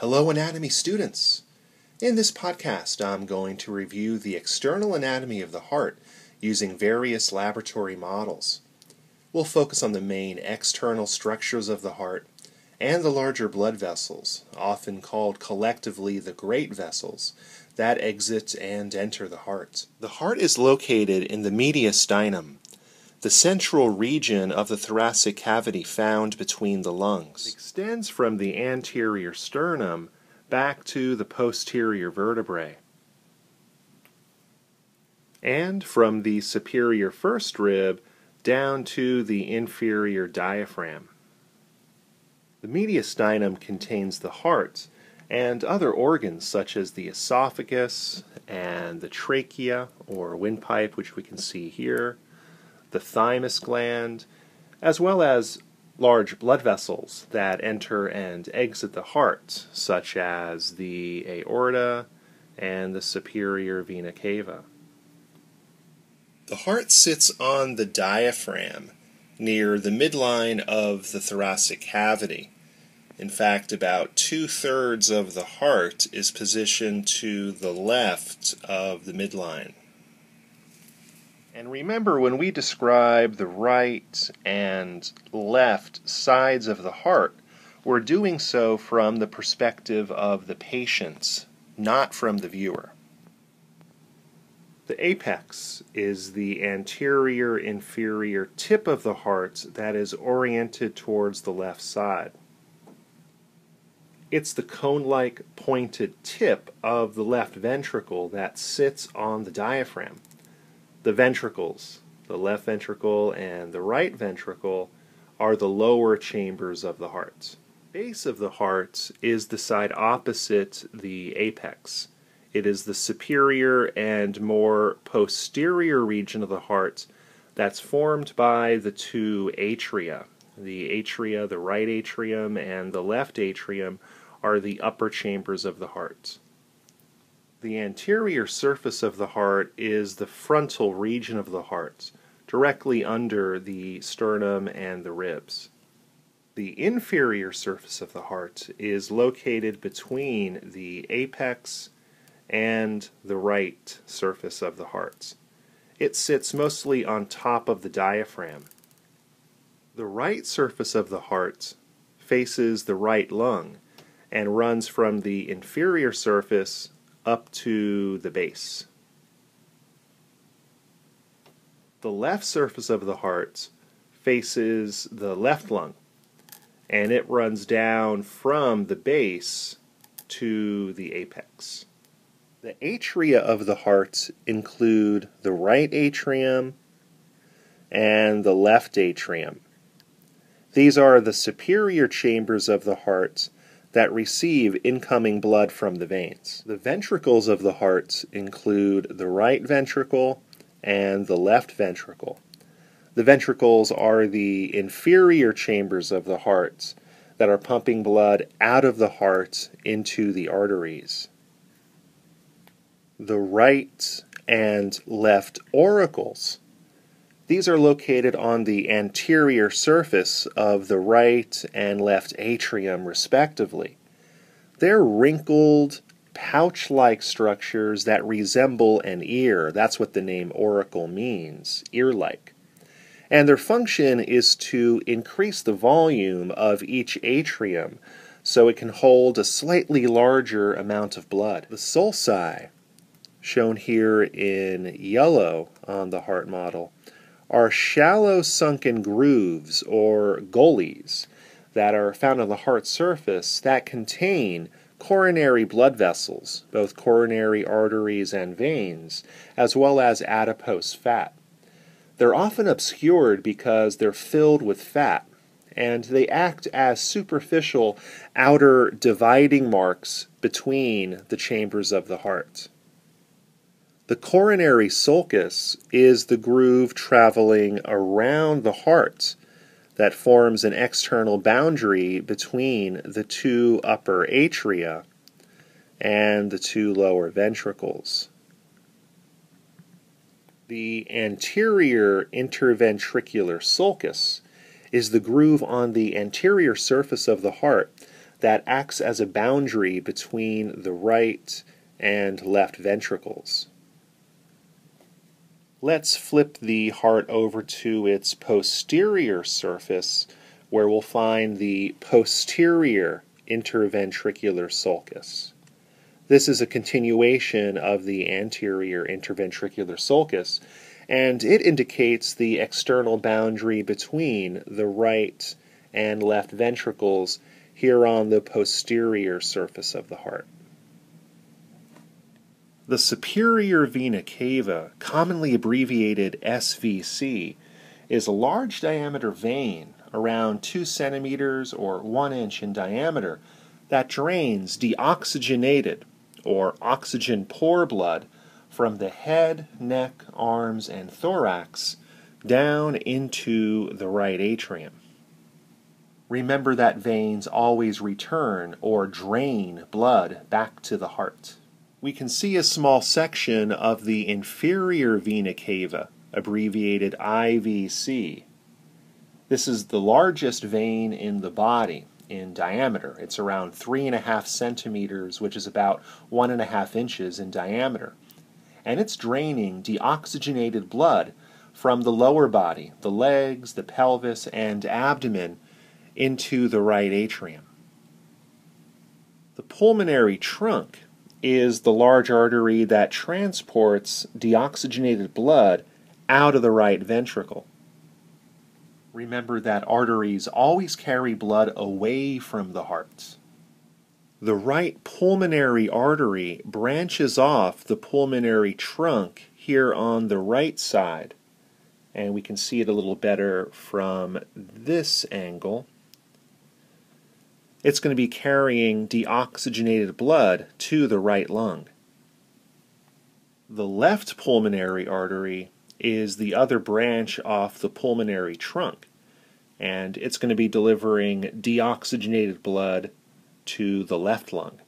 Hello, anatomy students! In this podcast, I'm going to review the external anatomy of the heart using various laboratory models. We'll focus on the main external structures of the heart and the larger blood vessels, often called collectively the great vessels, that exit and enter the heart. The heart is located in the mediastinum, the central region of the thoracic cavity found between the lungs. It extends from the anterior sternum back to the posterior vertebrae. And from the superior first rib down to the inferior diaphragm. The mediastinum contains the heart and other organs such as the esophagus and the trachea or windpipe, which we can see here, the thymus gland, as well as large blood vessels that enter and exit the heart, such as the aorta and the superior vena cava. The heart sits on the diaphragm near the midline of the thoracic cavity. In fact, about two thirds of the heart is positioned to the left of the midline. And remember, when we describe the right and left sides of the heart, we're doing so from the perspective of the patient, not from the viewer. The apex is the anterior inferior tip of the heart that is oriented towards the left side. It's the cone like pointed tip of the left ventricle that sits on the diaphragm the ventricles, the left ventricle and the right ventricle, are the lower chambers of the heart. Base of the heart is the side opposite the apex. It is the superior and more posterior region of the heart that's formed by the two atria. The atria, the right atrium and the left atrium, are the upper chambers of the heart. The anterior surface of the heart is the frontal region of the heart, directly under the sternum and the ribs. The inferior surface of the heart is located between the apex and the right surface of the heart. It sits mostly on top of the diaphragm. The right surface of the heart faces the right lung and runs from the inferior surface up to the base. The left surface of the heart faces the left lung and it runs down from the base to the apex. The atria of the heart include the right atrium and the left atrium. These are the superior chambers of the heart that receive incoming blood from the veins. The ventricles of the hearts include the right ventricle and the left ventricle. The ventricles are the inferior chambers of the hearts that are pumping blood out of the heart into the arteries. The right and left auricles. These are located on the anterior surface of the right and left atrium, respectively. They're wrinkled, pouch like structures that resemble an ear. That's what the name auricle means ear like. And their function is to increase the volume of each atrium so it can hold a slightly larger amount of blood. The sulci, shown here in yellow on the heart model, are shallow sunken grooves or gullies that are found on the heart surface that contain coronary blood vessels, both coronary arteries and veins, as well as adipose fat. They're often obscured because they're filled with fat, and they act as superficial outer dividing marks between the chambers of the heart. The coronary sulcus is the groove traveling around the heart that forms an external boundary between the two upper atria and the two lower ventricles. The anterior interventricular sulcus is the groove on the anterior surface of the heart that acts as a boundary between the right and left ventricles. Let's flip the heart over to its posterior surface where we'll find the posterior interventricular sulcus. This is a continuation of the anterior interventricular sulcus, and it indicates the external boundary between the right and left ventricles here on the posterior surface of the heart. The superior vena cava, commonly abbreviated SVC, is a large diameter vein around 2 centimeters or 1 inch in diameter that drains deoxygenated or oxygen poor blood from the head, neck, arms, and thorax down into the right atrium. Remember that veins always return or drain blood back to the heart. We can see a small section of the inferior vena cava, abbreviated IVC, this is the largest vein in the body in diameter. It's around three and a half centimeters, which is about one and a half inches in diameter. And it's draining deoxygenated blood from the lower body, the legs, the pelvis, and abdomen into the right atrium. The pulmonary trunk is the large artery that transports deoxygenated blood out of the right ventricle. Remember that arteries always carry blood away from the heart. The right pulmonary artery branches off the pulmonary trunk here on the right side. And we can see it a little better from this angle. It's going to be carrying deoxygenated blood to the right lung. The left pulmonary artery is the other branch off the pulmonary trunk and it's going to be delivering deoxygenated blood to the left lung.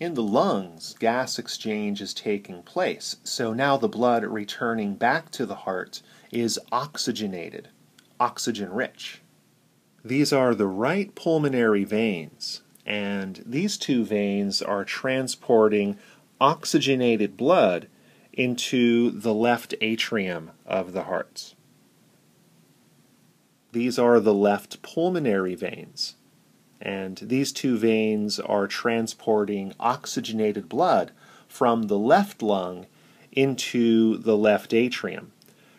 In the lungs, gas exchange is taking place, so now the blood returning back to the heart is oxygenated, oxygen rich. These are the right pulmonary veins, and these two veins are transporting oxygenated blood into the left atrium of the heart. These are the left pulmonary veins. And these two veins are transporting oxygenated blood from the left lung into the left atrium.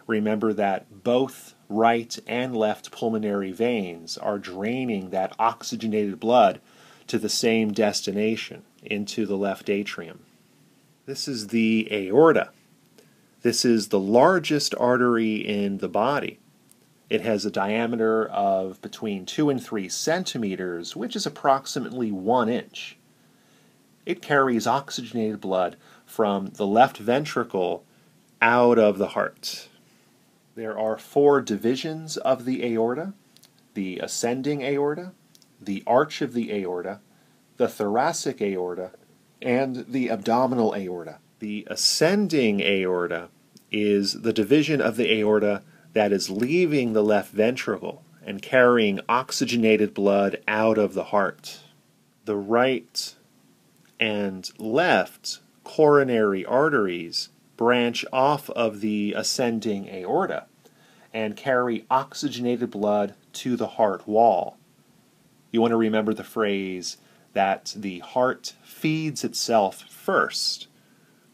Remember that both right and left pulmonary veins are draining that oxygenated blood to the same destination, into the left atrium. This is the aorta. This is the largest artery in the body. It has a diameter of between 2 and 3 centimeters, which is approximately 1 inch. It carries oxygenated blood from the left ventricle out of the heart. There are four divisions of the aorta the ascending aorta, the arch of the aorta, the thoracic aorta, and the abdominal aorta. The ascending aorta is the division of the aorta that is leaving the left ventricle and carrying oxygenated blood out of the heart. The right and left coronary arteries branch off of the ascending aorta and carry oxygenated blood to the heart wall. You want to remember the phrase that the heart feeds itself first,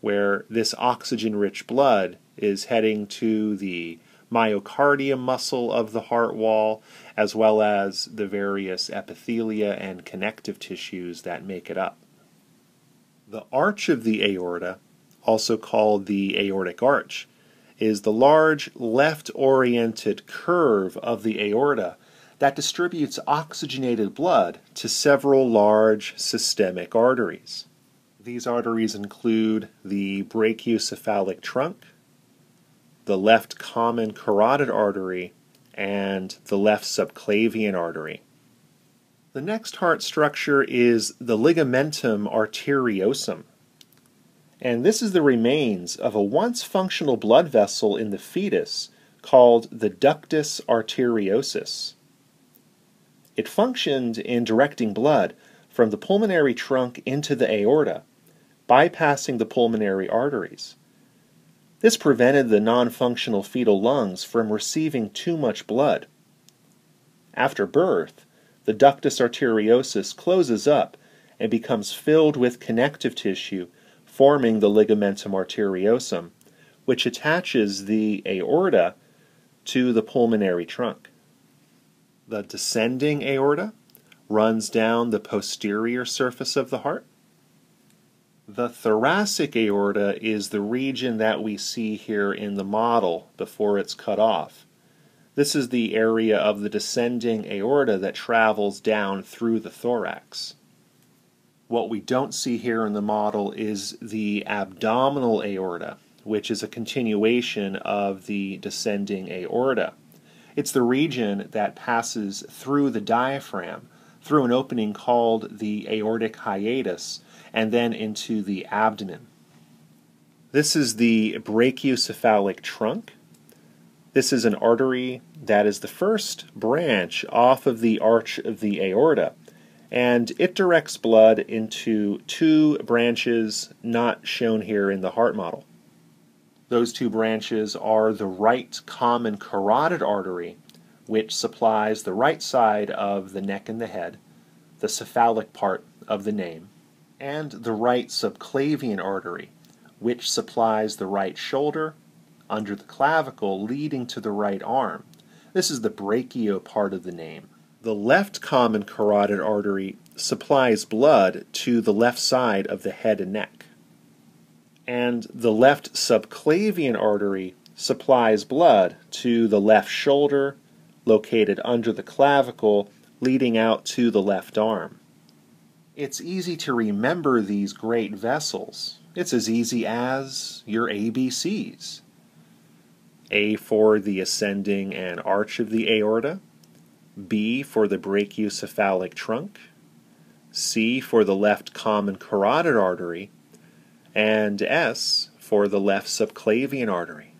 where this oxygen rich blood is heading to the myocardium muscle of the heart wall, as well as the various epithelia and connective tissues that make it up. The arch of the aorta, also called the aortic arch, is the large left oriented curve of the aorta that distributes oxygenated blood to several large systemic arteries. These arteries include the brachiocephalic trunk, the left common carotid artery and the left subclavian artery. The next heart structure is the ligamentum arteriosum. And this is the remains of a once functional blood vessel in the fetus called the ductus arteriosus. It functioned in directing blood from the pulmonary trunk into the aorta, bypassing the pulmonary arteries. This prevented the non functional fetal lungs from receiving too much blood. After birth, the ductus arteriosus closes up and becomes filled with connective tissue, forming the ligamentum arteriosum, which attaches the aorta to the pulmonary trunk. The descending aorta runs down the posterior surface of the heart. The thoracic aorta is the region that we see here in the model before it's cut off. This is the area of the descending aorta that travels down through the thorax. What we don't see here in the model is the abdominal aorta, which is a continuation of the descending aorta. It's the region that passes through the diaphragm, through an opening called the aortic hiatus, and then into the abdomen. This is the brachiocephalic trunk, this is an artery that is the first branch off of the arch of the aorta, and it directs blood into two branches not shown here in the heart model. Those two branches are the right common carotid artery, which supplies the right side of the neck and the head, the cephalic part of the name, and the right subclavian artery, which supplies the right shoulder under the clavicle leading to the right arm. This is the brachio part of the name. The left common carotid artery supplies blood to the left side of the head and neck. And the left subclavian artery supplies blood to the left shoulder, located under the clavicle, leading out to the left arm. It's easy to remember these great vessels. It's as easy as your ABCs. A for the ascending and arch of the aorta, B for the brachiocephalic trunk, C for the left common carotid artery, and S for the left subclavian artery.